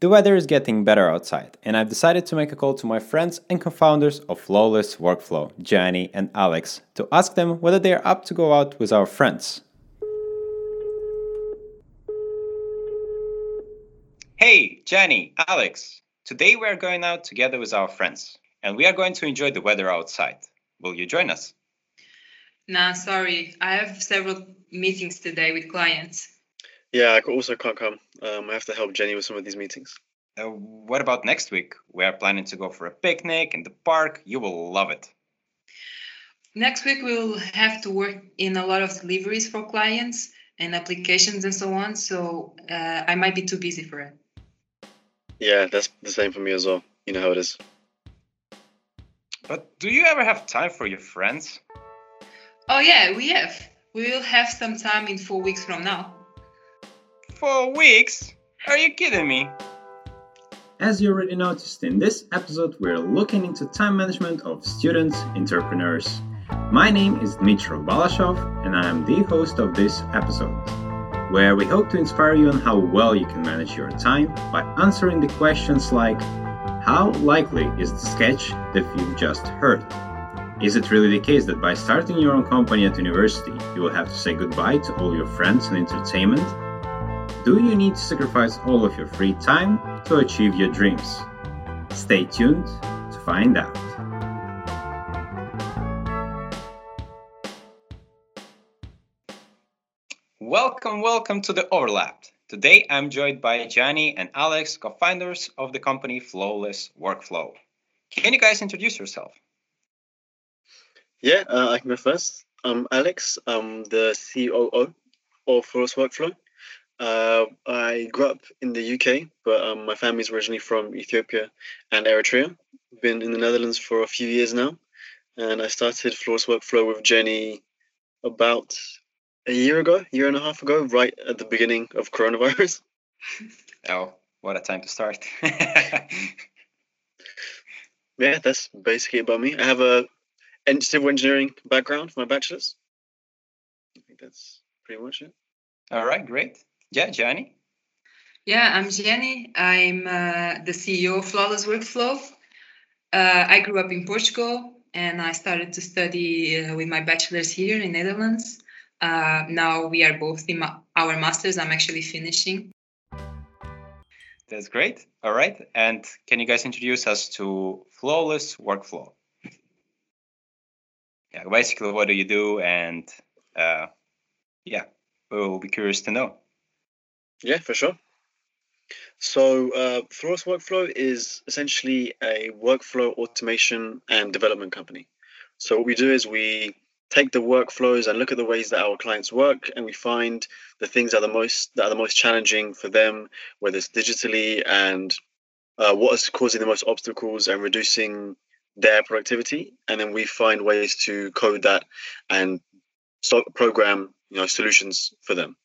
The weather is getting better outside, and I've decided to make a call to my friends and co founders of Flawless Workflow, Gianni and Alex, to ask them whether they are up to go out with our friends. Hey, Gianni, Alex. Today we are going out together with our friends, and we are going to enjoy the weather outside. Will you join us? Nah, sorry. I have several meetings today with clients. Yeah, I also can't come. Um, I have to help Jenny with some of these meetings. Uh, what about next week? We are planning to go for a picnic in the park. You will love it. Next week, we'll have to work in a lot of deliveries for clients and applications and so on. So uh, I might be too busy for it. Yeah, that's the same for me as well. You know how it is. But do you ever have time for your friends? Oh, yeah, we have. We will have some time in four weeks from now. Four weeks? Are you kidding me? As you already noticed in this episode, we're looking into time management of students entrepreneurs. My name is Dmitry Balashov, and I am the host of this episode, where we hope to inspire you on how well you can manage your time by answering the questions like How likely is the sketch that you've just heard? Is it really the case that by starting your own company at university, you will have to say goodbye to all your friends and entertainment? Do you need to sacrifice all of your free time to achieve your dreams? Stay tuned to find out. Welcome, welcome to The Overlapped. Today I'm joined by Gianni and Alex, co founders of the company Flawless Workflow. Can you guys introduce yourself? Yeah, uh, I can go first. I'm Alex. I'm the COO of Flawless Workflow. Uh, I grew up in the UK, but um, my family's originally from Ethiopia and Eritrea. Been in the Netherlands for a few years now, and I started Flawless Workflow with Jenny about a year ago, year and a half ago, right at the beginning of coronavirus. Oh, what a time to start! yeah, that's basically about me. I have a civil engineering background for my bachelor's. I think that's pretty much it. All right, great. Yeah, Gianni. Yeah, I'm Gianni. I'm uh, the CEO of Flawless Workflow. Uh, I grew up in Portugal and I started to study uh, with my bachelor's here in Netherlands. Uh, now we are both in ma- our masters. I'm actually finishing. That's great. All right. And can you guys introduce us to Flawless Workflow? yeah, basically, what do you do? And uh, yeah, we'll be curious to know. Yeah, for sure. So, uh, Flawless Workflow is essentially a workflow automation and development company. So, what we do is we take the workflows and look at the ways that our clients work, and we find the things that are the most that are the most challenging for them, whether it's digitally and uh, what is causing the most obstacles and reducing their productivity, and then we find ways to code that and program you know solutions for them.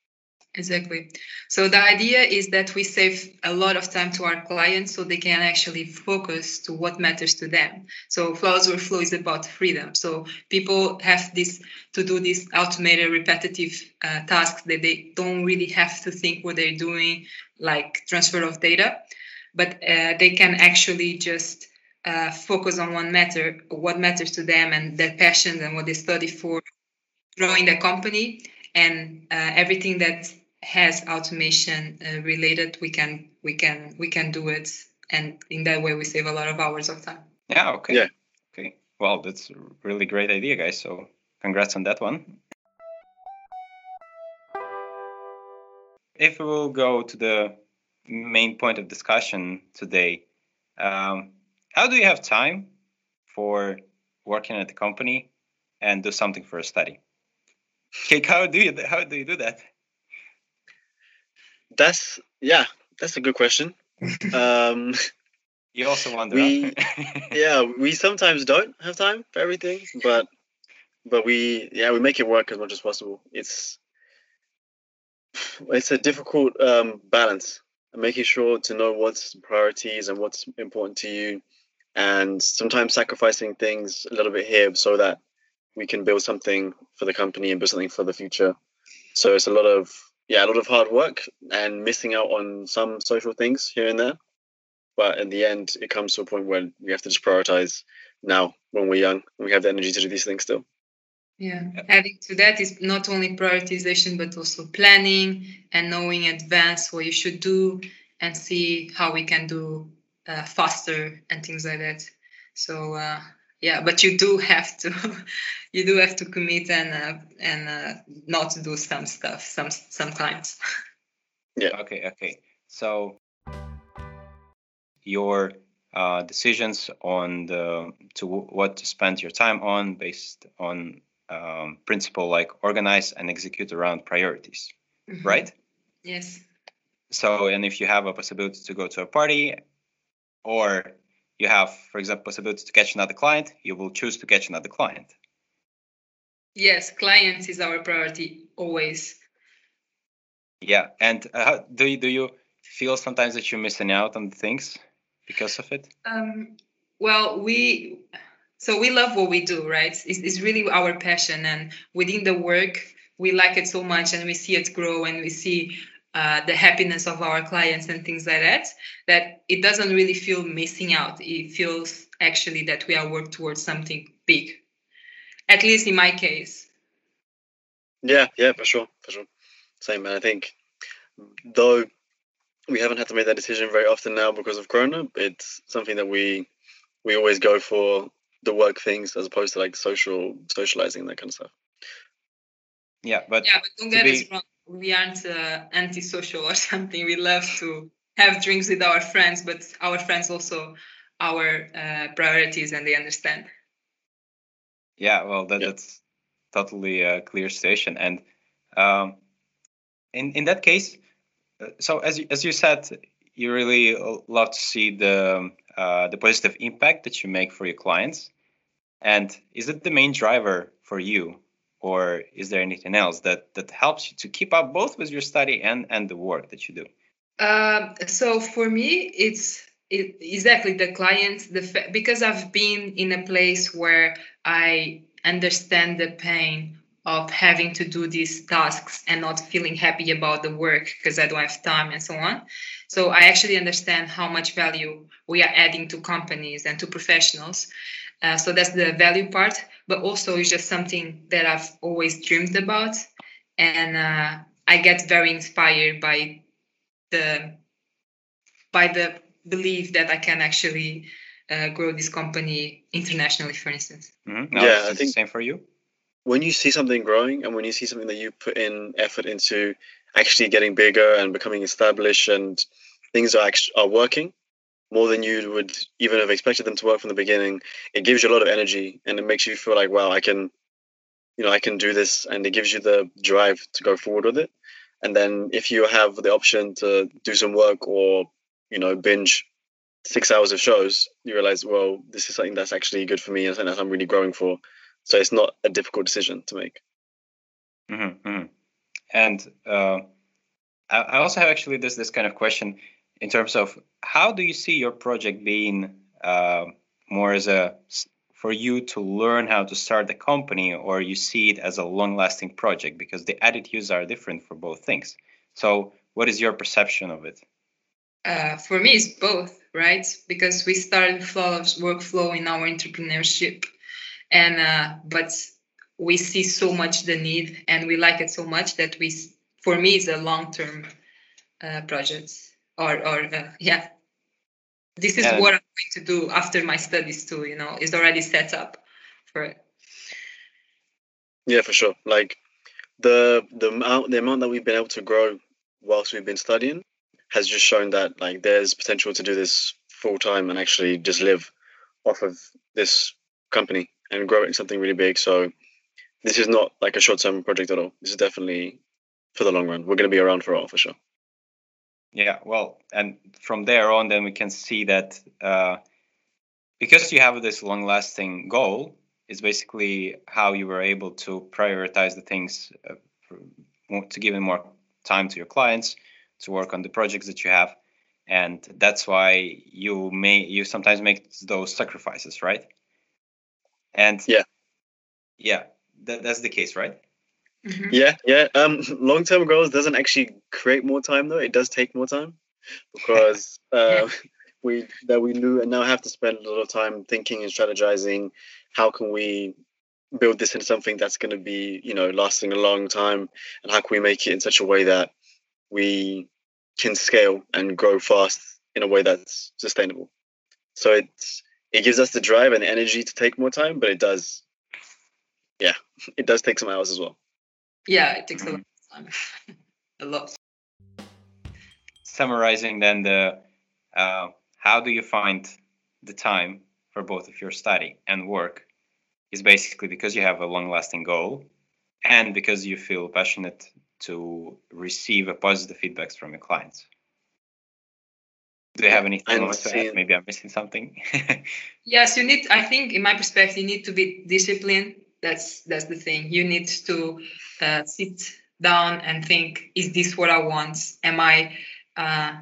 Exactly. So the idea is that we save a lot of time to our clients so they can actually focus to what matters to them. So Flawless Workflow is about freedom. So people have this to do this automated repetitive uh, tasks that they don't really have to think what they're doing, like transfer of data, but uh, they can actually just uh, focus on one matter, what matters to them and their passions and what they study for growing their company and uh, everything that has automation uh, related we can we can we can do it. And in that way we save a lot of hours of time. Yeah okay. Yeah. Okay. Well that's a really great idea guys. So congrats on that one. If we will go to the main point of discussion today um, how do you have time for working at the company and do something for a study? Okay how do you how do you do that that's yeah, that's a good question. um, you also wonder. We, yeah, we sometimes don't have time for everything, but but we yeah we make it work as much as possible. It's it's a difficult um, balance, making sure to know what's priorities and what's important to you, and sometimes sacrificing things a little bit here so that we can build something for the company and build something for the future. So it's a lot of yeah, a lot of hard work and missing out on some social things here and there. But in the end, it comes to a point where we have to just prioritize now when we're young and we have the energy to do these things still. Yeah. Adding to that is not only prioritization, but also planning and knowing in advance what you should do and see how we can do uh, faster and things like that. So uh, yeah, but you do have to, you do have to commit and uh, and uh, not do some stuff some sometimes. Yeah. Okay. Okay. So your uh, decisions on the to what to spend your time on based on um, principle like organize and execute around priorities, mm-hmm. right? Yes. So, and if you have a possibility to go to a party, or you have, for example, possibility to catch another client, you will choose to catch another client. Yes, clients is our priority always. Yeah, and uh, do you, do you feel sometimes that you're missing out on things because of it? Um, well, we so we love what we do right it's, it's really our passion and within the work we like it so much and we see it grow and we see uh, the happiness of our clients and things like that that it doesn't really feel missing out it feels actually that we are working towards something big at least in my case yeah yeah for sure for sure same and i think though we haven't had to make that decision very often now because of corona it's something that we we always go for the work things as opposed to like social socializing that kind of stuff. Yeah, but yeah, but don't get be... us wrong. We aren't uh, antisocial or something. We love to have drinks with our friends, but our friends also our uh, priorities, and they understand. Yeah, well, that, yeah. that's totally a clear situation, and um, in in that case, uh, so as you, as you said, you really love to see the uh, the positive impact that you make for your clients and is it the main driver for you, or is there anything else that that helps you to keep up both with your study and and the work that you do? Um, so for me, it's it, exactly the clients. The because I've been in a place where I understand the pain of having to do these tasks and not feeling happy about the work because I don't have time and so on. So I actually understand how much value we are adding to companies and to professionals. Uh, so that's the value part, but also it's just something that I've always dreamed about, and uh, I get very inspired by the by the belief that I can actually uh, grow this company internationally, for instance. Mm-hmm. No, yeah, I think same for you. When you see something growing, and when you see something that you put in effort into actually getting bigger and becoming established, and things are actually are working, more than you would even have expected them to work from the beginning. It gives you a lot of energy and it makes you feel like, wow, I can, you know, I can do this. And it gives you the drive to go forward with it. And then if you have the option to do some work or, you know, binge six hours of shows, you realize, well, this is something that's actually good for me and something that I'm really growing for. So it's not a difficult decision to make. Mm-hmm, mm-hmm. And uh, I also have actually this this kind of question in terms of how do you see your project being uh, more as a for you to learn how to start the company or you see it as a long lasting project? Because the attitudes are different for both things. So what is your perception of it? Uh, for me it's both right? Because we started flow of workflow in our entrepreneurship and uh, but we see so much the need and we like it so much that we for me it's a long term uh, project or or uh, yeah. This is what i'm going to do after my studies too you know is already set up for it. Yeah for sure. Like the the amount the amount that we've been able to grow whilst we've been studying has just shown that like there's potential to do this full time and actually just live off of this company and grow it into something really big. So this is not like a short term project at all. This is definitely for the long run. We're going to be around for a while for sure yeah, well, and from there on, then we can see that uh, because you have this long-lasting goal, is basically how you were able to prioritize the things uh, to give more time to your clients, to work on the projects that you have, and that's why you may you sometimes make those sacrifices, right? And yeah, yeah, that, that's the case, right? Mm-hmm. Yeah, yeah. Um, long term goals doesn't actually create more time though. It does take more time because uh, we that we now have to spend a lot of time thinking and strategizing. How can we build this into something that's going to be you know lasting a long time, and how can we make it in such a way that we can scale and grow fast in a way that's sustainable. So it's it gives us the drive and the energy to take more time, but it does, yeah, it does take some hours as well. Yeah, it takes a lot of time, a lot. Summarizing then the uh, how do you find the time for both of your study and work is basically because you have a long lasting goal and because you feel passionate to receive a positive feedbacks from your clients. Do you have anything more to add? Maybe I'm missing something. yes, you need. I think, in my perspective, you need to be disciplined. That's that's the thing. You need to uh, sit down and think: Is this what I want? Am I uh,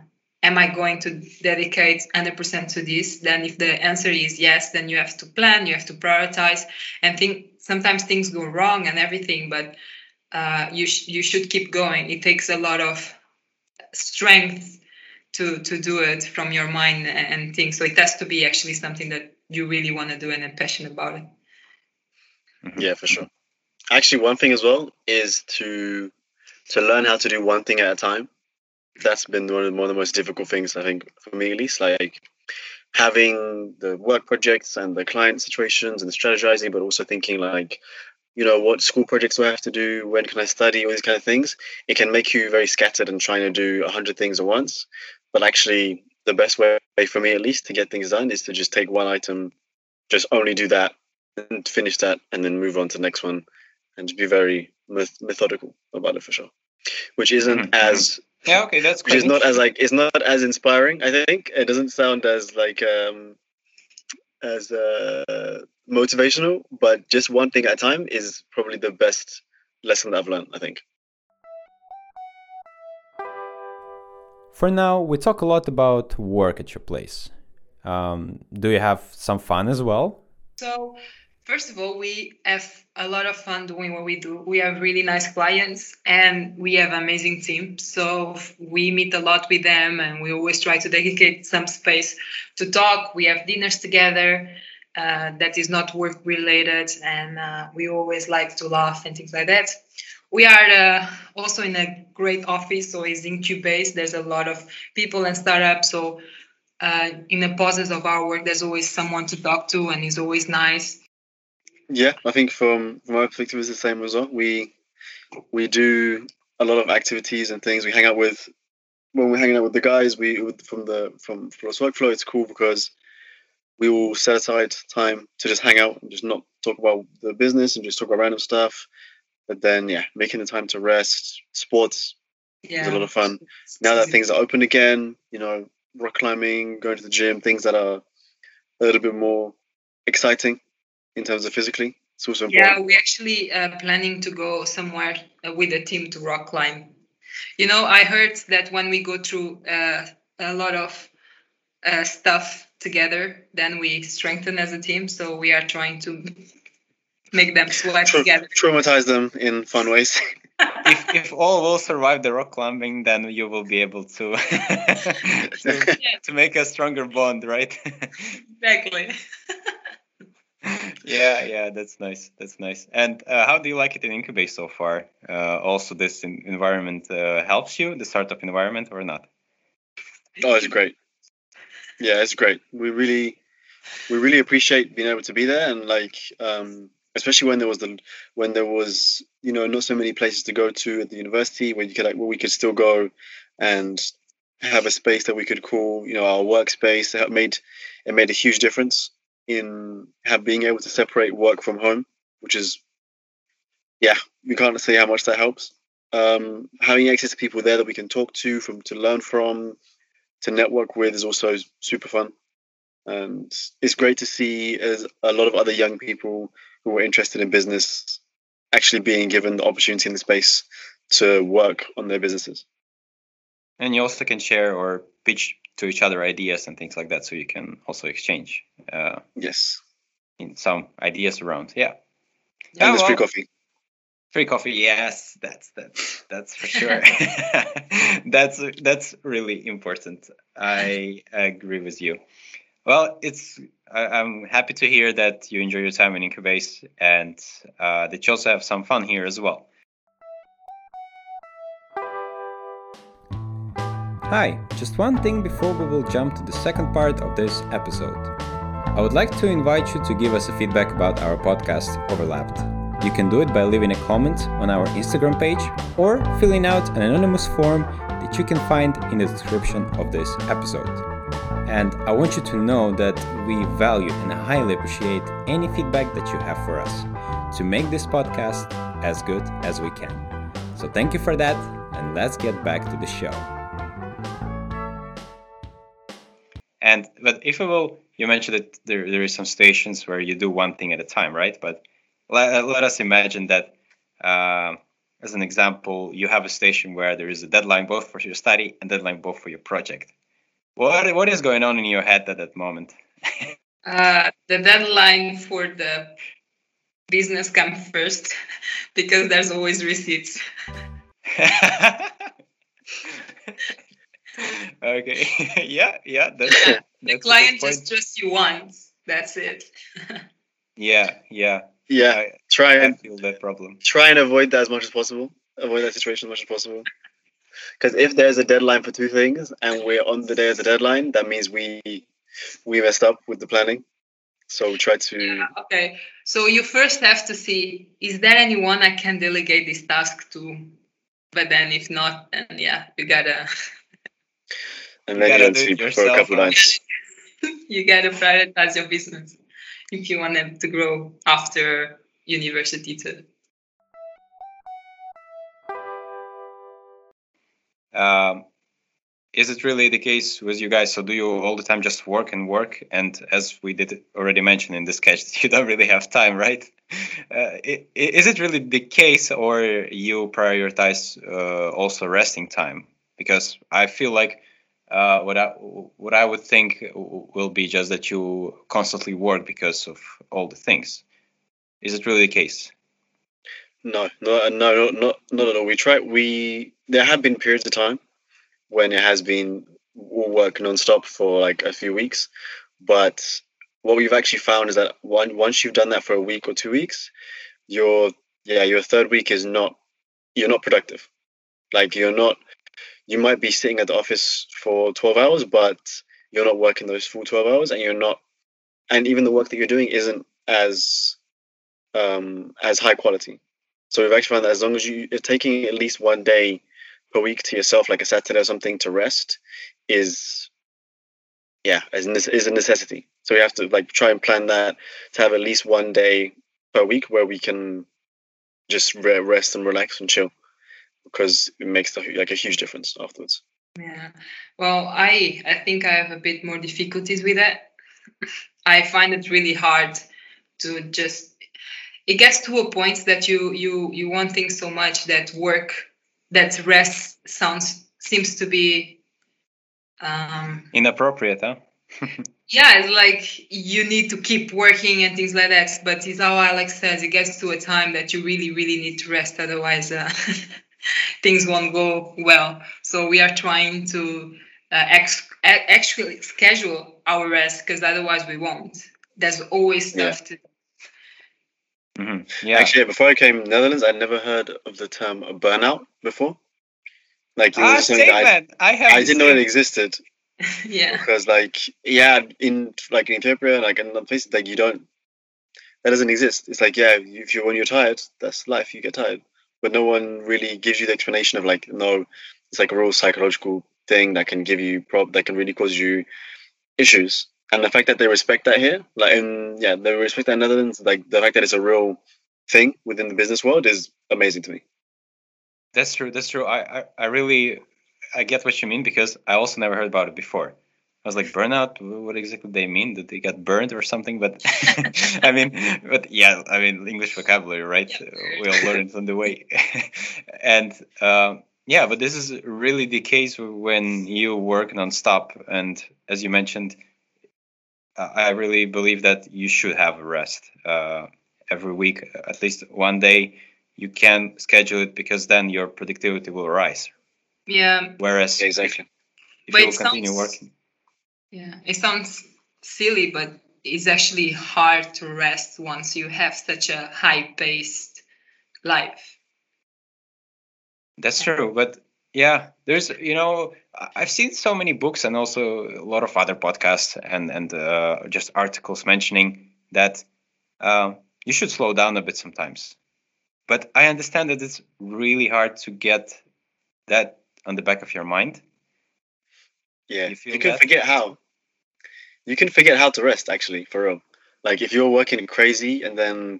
am I going to dedicate 100% to this? Then, if the answer is yes, then you have to plan. You have to prioritize and think. Sometimes things go wrong and everything, but uh, you sh- you should keep going. It takes a lot of strength to to do it from your mind and things. So it has to be actually something that you really want to do and are passionate about it. Mm-hmm. Yeah, for sure. Actually, one thing as well is to to learn how to do one thing at a time. That's been one of, one of the most difficult things I think for me, at least. Like having the work projects and the client situations and the strategizing, but also thinking like, you know, what school projects do I have to do? When can I study? All these kind of things. It can make you very scattered and trying to do a hundred things at once. But actually, the best way for me, at least, to get things done is to just take one item, just only do that, and finish that, and then move on to the next one, and to be very methodical about it for sure. Which isn't mm-hmm. as yeah, okay, that's which is not as like it's not as inspiring. I think it doesn't sound as like um as uh motivational, but just one thing at a time is probably the best lesson that I've learned. I think. For now, we talk a lot about work at your place. Um, do you have some fun as well? So, first of all, we have a lot of fun doing what we do. We have really nice clients and we have amazing team. So we meet a lot with them and we always try to dedicate some space to talk. We have dinners together. Uh, that is not work related and uh, we always like to laugh and things like that we are uh, also in a great office, so it's in Cubase. There's a lot of people and startups. So uh, in the process of our work, there's always someone to talk to, and it's always nice. Yeah, I think from from our perspective, it's the same well. We we do a lot of activities and things. We hang out with when we're hanging out with the guys. We from the from Flawless Workflow. It's cool because we will set aside time to just hang out and just not talk about the business and just talk about random stuff but then, yeah, making the time to rest, sports yeah. is a lot of fun. Now that things are open again, you know, rock climbing, going to the gym, things that are a little bit more exciting in terms of physically. It's also important. Yeah, we're actually uh, planning to go somewhere uh, with a team to rock climb. You know, I heard that when we go through uh, a lot of uh, stuff together, then we strengthen as a team. So we are trying to make them sweat Tra- together. Traumatize them in fun ways. if, if all will survive the rock climbing, then you will be able to to, to make a stronger bond, right? exactly. Yeah, yeah, that's nice. That's nice. And uh, how do you like it in Incubase so far? Uh, also, this environment uh, helps you, the startup environment, or not? Oh, it's great. Yeah, it's great. We really, we really appreciate being able to be there and like um, especially when there was the when there was you know not so many places to go to at the university where you could like where we could still go and have a space that we could call you know our workspace it made it made a huge difference in have being able to separate work from home which is yeah we can't say how much that helps um, having access to people there that we can talk to from to learn from to network with is also super fun and it's great to see as a lot of other young people who are interested in business actually being given the opportunity in the space to work on their businesses. And you also can share or pitch to each other ideas and things like that, so you can also exchange. Uh, yes. In some ideas around, yeah. And there's well, free coffee. Free coffee, yes, that's that's that's for sure. that's that's really important. I agree with you. Well, it's I, am happy to hear that you enjoy your time in Incubase and uh, that you also have some fun here as well. Hi, just one thing before we will jump to the second part of this episode. I would like to invite you to give us a feedback about our podcast Overlapped. You can do it by leaving a comment on our Instagram page or filling out an anonymous form that you can find in the description of this episode. And I want you to know that we value and highly appreciate any feedback that you have for us to make this podcast as good as we can. So thank you for that, and let's get back to the show. And but if we will, you mentioned that there there is some stations where you do one thing at a time, right? But let, let us imagine that uh, as an example you have a station where there is a deadline both for your study and deadline both for your project. What what is going on in your head at that moment? Uh, the deadline for the business comes first because there's always receipts okay yeah yeah that's, that's the client just trusts you once that's it yeah yeah yeah, I, try and feel that problem. Try and avoid that as much as possible. Avoid that situation as much as possible. Because if there's a deadline for two things and we're on the day of the deadline, that means we we messed up with the planning. So try to. Yeah, okay. So you first have to see: is there anyone I can delegate this task to? But then, if not, then yeah, you gotta. And then you, gotta you do for a couple of nights. you gotta prioritize your business if you want them to grow after university too. Um, is it really the case with you guys? So do you all the time just work and work? And as we did already mention in this sketch, you don't really have time, right? Uh, is it really the case, or you prioritize uh, also resting time? Because I feel like uh, what I what I would think will be just that you constantly work because of all the things. Is it really the case? No, no, no, not not at all. We try. We there have been periods of time when it has been work nonstop for like a few weeks, but what we've actually found is that one once you've done that for a week or two weeks, your yeah your third week is not you're not productive. Like you're not you might be sitting at the office for 12 hours, but you're not working those full 12 hours and you're not, and even the work that you're doing isn't as, um, as high quality. So we've actually found that as long as you, are taking at least one day per week to yourself, like a Saturday or something to rest is, yeah, is, is a necessity. So we have to like try and plan that to have at least one day per week where we can just rest and relax and chill because it makes the, like a huge difference afterwards. Yeah. Well, I I think I have a bit more difficulties with that. I find it really hard to just it gets to a point that you you you want things so much that work that rest sounds seems to be um inappropriate, huh? yeah, it's like you need to keep working and things like that. But it's how Alex says, it gets to a time that you really, really need to rest. Otherwise, uh, things won't go well. So we are trying to uh, ex- actually schedule our rest because otherwise we won't. There's always stuff yeah. to. Mm-hmm. Yeah. Actually, before I came to Netherlands, I never heard of the term burnout before. Like it was ah, I, I, have I didn't know it existed. yeah. Because like yeah, in like in Ethiopia, like in other places, like you don't that doesn't exist. It's like yeah, if you when you're tired, that's life. You get tired but no one really gives you the explanation of like no it's like a real psychological thing that can give you prob that can really cause you issues. And the fact that they respect that here like and yeah they respect that in netherlands like the fact that it's a real thing within the business world is amazing to me. That's true that's true. I i, I really i get what you mean because i also never heard about it before I was like, burnout? What exactly they mean? Did they get burned or something? But I mean, but yeah, I mean, English vocabulary, right? Yeah. We all learn it on the way. and uh, yeah, but this is really the case when you work nonstop. And as you mentioned, I really believe that you should have a rest uh, every week, at least one day. you can schedule it because then your productivity will rise. Yeah. Whereas yeah, exactly. if, if you continue sounds, working. Yeah, it sounds silly, but it's actually hard to rest once you have such a high paced life. That's true, but yeah, there's you know I've seen so many books and also a lot of other podcasts and and uh, just articles mentioning that uh, you should slow down a bit sometimes. But I understand that it's really hard to get that on the back of your mind. Yeah, you, you can that? forget how. You can forget how to rest actually, for real. Like if you're working crazy and then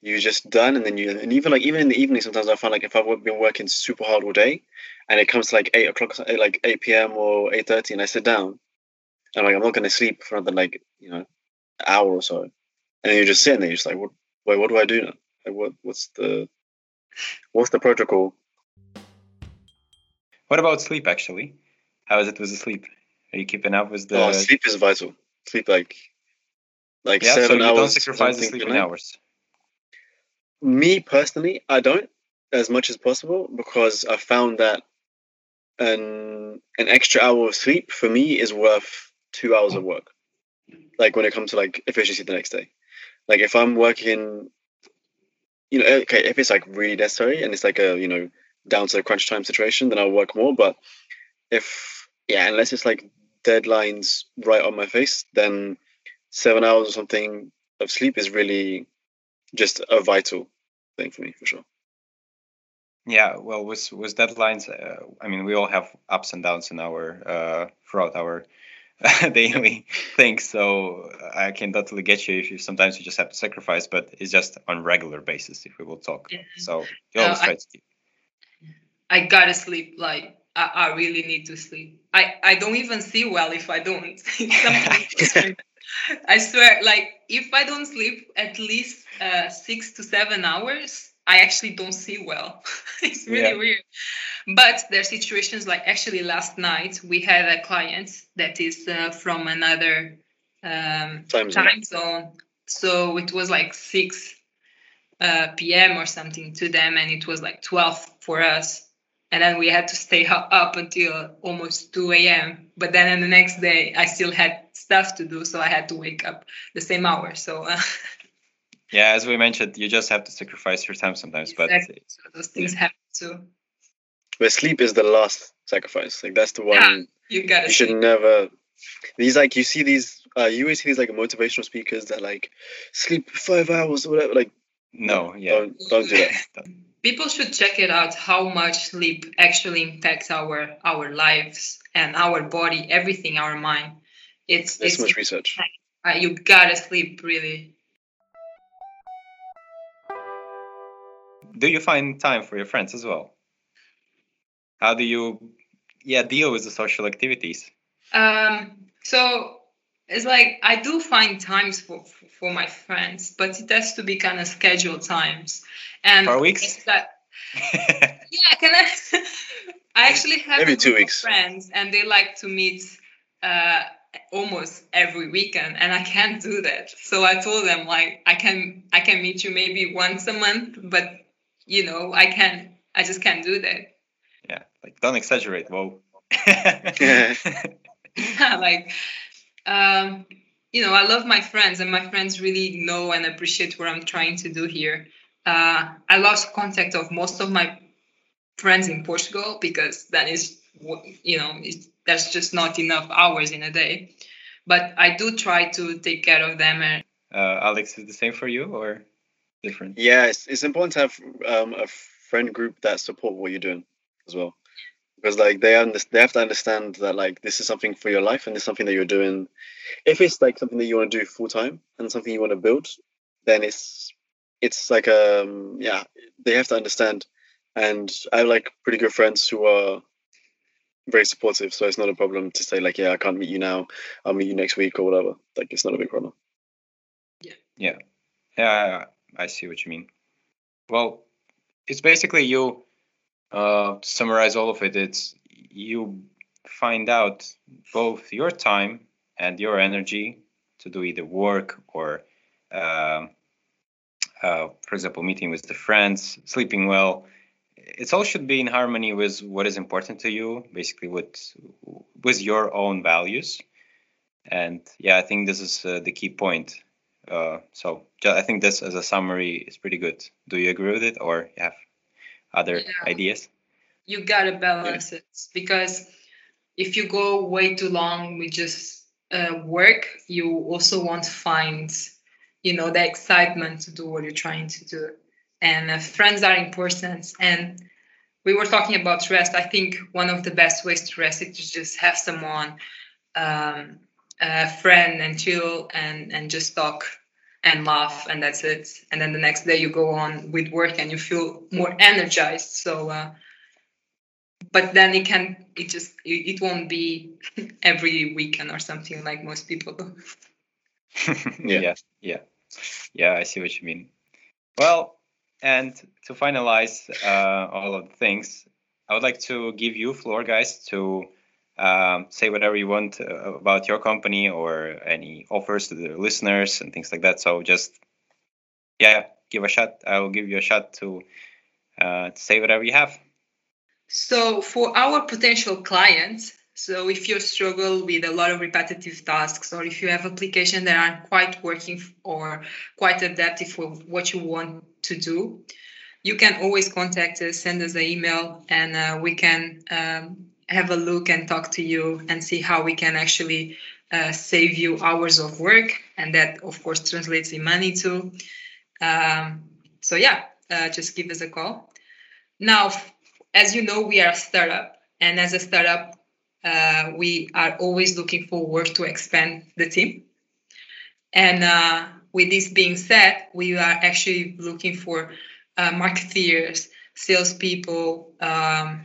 you're just done and then you and even like even in the evening sometimes I find like if I've been working super hard all day and it comes to like eight o'clock eh, like eight PM or eight thirty and I sit down and like I'm not gonna sleep for another like, you know, hour or so. And then you're just sitting there, you're just like, what wait, what do I do now? Like what what's the what's the protocol? What about sleep actually? How is it with the sleep? Are you keeping up with the Oh sleep is vital. Sleep like like yeah, seven so you hours. Don't sacrifice the sleeping hours. Me personally, I don't as much as possible because I found that an an extra hour of sleep for me is worth two hours of work. Like when it comes to like efficiency the next day. Like if I'm working, you know, okay, if it's like really necessary and it's like a you know down to the crunch time situation, then I'll work more. But if yeah, unless it's like deadlines right on my face, then seven hours or something of sleep is really just a vital thing for me for sure. Yeah, well, with with deadlines, uh, I mean, we all have ups and downs in our uh, throughout our daily things. So I can totally get you if you sometimes you just have to sacrifice, but it's just on regular basis if we will talk. So you always try I, to keep. I gotta sleep. Like I, I really need to sleep. I I don't even see well if I don't. I swear, like if I don't sleep at least uh, six to seven hours, I actually don't see well. it's really yeah. weird. But there are situations like actually last night we had a client that is uh, from another um, time, zone. time, zone. So it was like 6 uh, p.m. or something to them, and it was like 12 for us. And then we had to stay up until almost 2 a.m. But then in the next day, I still had stuff to do, so I had to wake up the same hour. So uh, yeah as we mentioned you just have to sacrifice your time sometimes exactly. but so those things yeah. happen too but sleep is the last sacrifice like that's the one yeah, you got you should never these like you see these uh you always see these like motivational speakers that like sleep five hours or whatever like no yeah don't, don't do that people should check it out how much sleep actually impacts our our lives and our body everything our mind it's There's it's much research uh, you gotta sleep really do you find time for your friends as well? How do you, yeah, deal with the social activities? Um, so it's like I do find times for for my friends, but it has to be kind of scheduled times. And for weeks. That, yeah, can I? I actually have maybe two weeks friends, and they like to meet. Uh, almost every weekend and i can't do that so i told them like i can i can meet you maybe once a month but you know, I can't, I just can't do that. Yeah, like don't exaggerate. Whoa. yeah, like, um, you know, I love my friends, and my friends really know and appreciate what I'm trying to do here. Uh, I lost contact of most of my friends in Portugal because that is, you know, there's just not enough hours in a day. But I do try to take care of them. And uh, Alex, is the same for you, or? different. Yeah, it's, it's important to have um, a friend group that support what you're doing as well, because like they under, they have to understand that like this is something for your life and it's something that you're doing. If it's like something that you want to do full time and something you want to build, then it's it's like um yeah they have to understand. And I have like pretty good friends who are very supportive, so it's not a problem to say like yeah I can't meet you now, I'll meet you next week or whatever. Like it's not a big problem. Yeah. Yeah. Yeah, I see what you mean. Well, it's basically you uh, to summarize all of it. It's you find out both your time and your energy to do either work or uh, uh, for example, meeting with the friends, sleeping well. It all should be in harmony with what is important to you, basically with with your own values. And yeah, I think this is uh, the key point. Uh, so I think this, as a summary, is pretty good. Do you agree with it, or you have other yeah. ideas? You gotta balance yeah. it because if you go way too long with just uh, work, you also won't find, you know, the excitement to do what you're trying to do. And uh, friends are important. And we were talking about rest. I think one of the best ways to rest is to just have someone, um, a friend, and chill and and just talk and laugh, and that's it. And then the next day you go on with work and you feel more energized. So. Uh, but then it can it just it, won't be every weekend or something like most people do yeah. yeah yeah yeah i see what you mean well and to finalize uh, all of the things i would like to give you floor guys to um, say whatever you want uh, about your company or any offers to the listeners and things like that. So just yeah give a shot. I will give you a shot to, uh, to say whatever you have. So for our potential clients, so if you struggle with a lot of repetitive tasks, or if you have applications that aren't quite working or quite adaptive for what you want to do, you can always contact us, send us an email, and uh, we can um, have a look and talk to you and see how we can actually uh, save you hours of work, and that of course translates in money too. Um, so yeah, uh, just give us a call. Now, as you know, we are a startup, and as a startup, uh, we are always looking for work to expand the team. And uh, with this being said, we are actually looking for uh, marketeers, salespeople, um,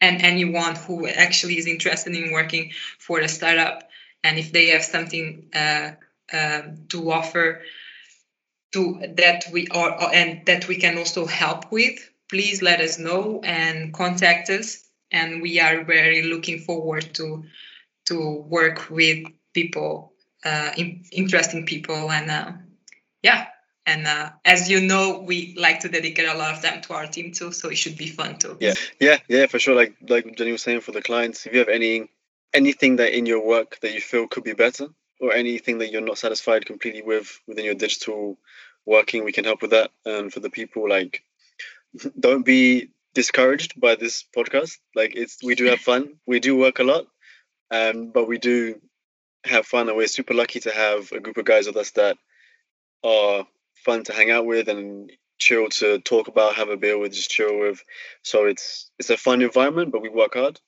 and anyone who actually is interested in working for a startup. And if they have something uh, um, to offer, to that we are and that we can also help with please let us know and contact us. And we are very looking forward to to work with people, uh, in, interesting people, and uh, yeah. And uh, as you know, we like to dedicate a lot of time to our team too, so it should be fun too. Yeah, yeah, yeah, for sure. Like like Jenny was saying, for the clients, if you have any anything that in your work that you feel could be better, or anything that you're not satisfied completely with within your digital working, we can help with that. And for the people like don't be discouraged by this podcast. Like it's we do have fun. We do work a lot, um, but we do have fun, and we're super lucky to have a group of guys with us that are fun to hang out with and chill to talk about, have a beer with, just chill with. So it's it's a fun environment, but we work hard.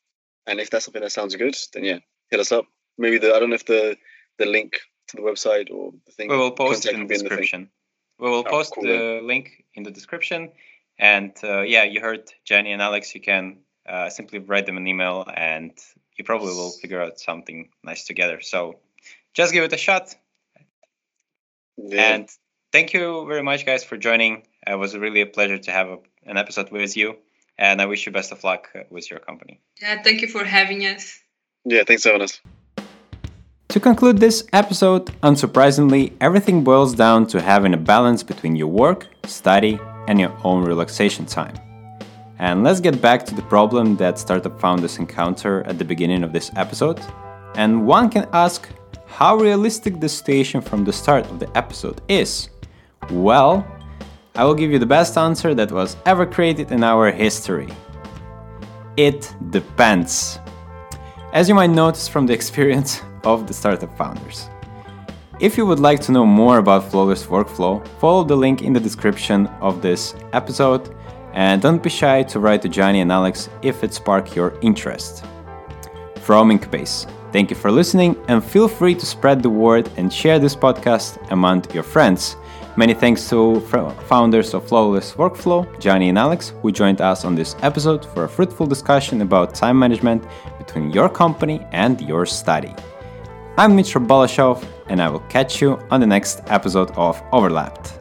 And if that's something that sounds good, then yeah, hit us up. Maybe the I don't know if the the link to the website or the thing. We will post it in the description. The we will oh, post cool, the link in the description and uh, yeah, you heard Jenny and Alex. You can uh, simply write them an email, and you probably will figure out something nice together. So just give it a shot. Yeah. And thank you very much, guys, for joining. It was really a pleasure to have a, an episode with you, and I wish you best of luck with your company. Yeah, thank you for having us. Yeah, thanks for having us. To conclude this episode, unsurprisingly, everything boils down to having a balance between your work, study, and your own relaxation time. And let's get back to the problem that startup founders encounter at the beginning of this episode. And one can ask how realistic the situation from the start of the episode is. Well, I will give you the best answer that was ever created in our history. It depends. As you might notice from the experience of the startup founders. If you would like to know more about Flawless Workflow, follow the link in the description of this episode and don't be shy to write to Gianni and Alex if it sparks your interest. From Incubase, thank you for listening and feel free to spread the word and share this podcast among your friends. Many thanks to founders of Flawless Workflow, Gianni and Alex, who joined us on this episode for a fruitful discussion about time management between your company and your study. I'm Dmitry Balashov, and I will catch you on the next episode of Overlapped.